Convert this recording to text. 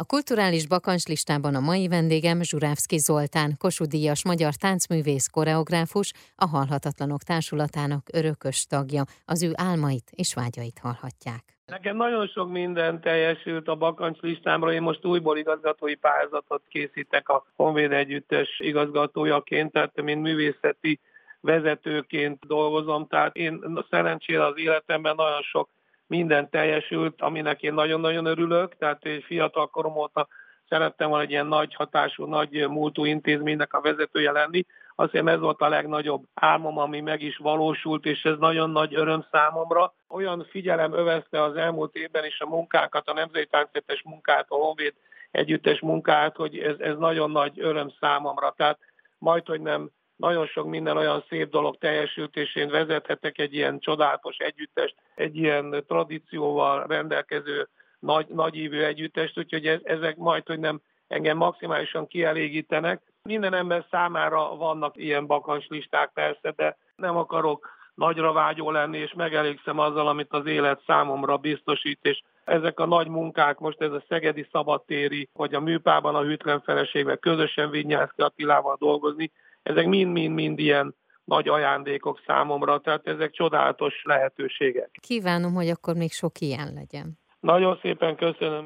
A kulturális bakancs listában a mai vendégem Zsurávszki Zoltán, Kossuth Díjas magyar táncművész, koreográfus, a Halhatatlanok Társulatának örökös tagja. Az ő álmait és vágyait hallhatják. Nekem nagyon sok minden teljesült a bakancs listámra. Én most újból igazgatói pályázatot készítek a Honvéd Együttes igazgatójaként, tehát mint művészeti vezetőként dolgozom. Tehát én szerencsére az életemben nagyon sok minden teljesült, aminek én nagyon-nagyon örülök, tehát egy fiatal korom óta szerettem volna egy ilyen nagy hatású, nagy múltú intézménynek a vezetője lenni. Azt hiszem ez volt a legnagyobb álmom, ami meg is valósult, és ez nagyon nagy öröm számomra. Olyan figyelem övezte az elmúlt évben is a munkákat, a Nemzeti Táncértes munkát, a Honvéd együttes munkát, hogy ez, ez nagyon nagy öröm számomra. Tehát majd, hogy nem nagyon sok minden olyan szép dolog teljesült, és én vezethetek egy ilyen csodálatos együttest, egy ilyen tradícióval rendelkező nagy, nagyívű együttest, úgyhogy ez, ezek majd, hogy nem engem maximálisan kielégítenek. Minden ember számára vannak ilyen bakancslisták persze, de nem akarok nagyra vágyó lenni, és megelégszem azzal, amit az élet számomra biztosít, és ezek a nagy munkák, most ez a Szegedi Szabadtéri, vagy a műpában a hűtlen feleségvel közösen Vinyászki Attilával dolgozni, ezek mind-mind-mind ilyen nagy ajándékok számomra, tehát ezek csodálatos lehetőségek. Kívánom, hogy akkor még sok ilyen legyen. Nagyon szépen köszönöm.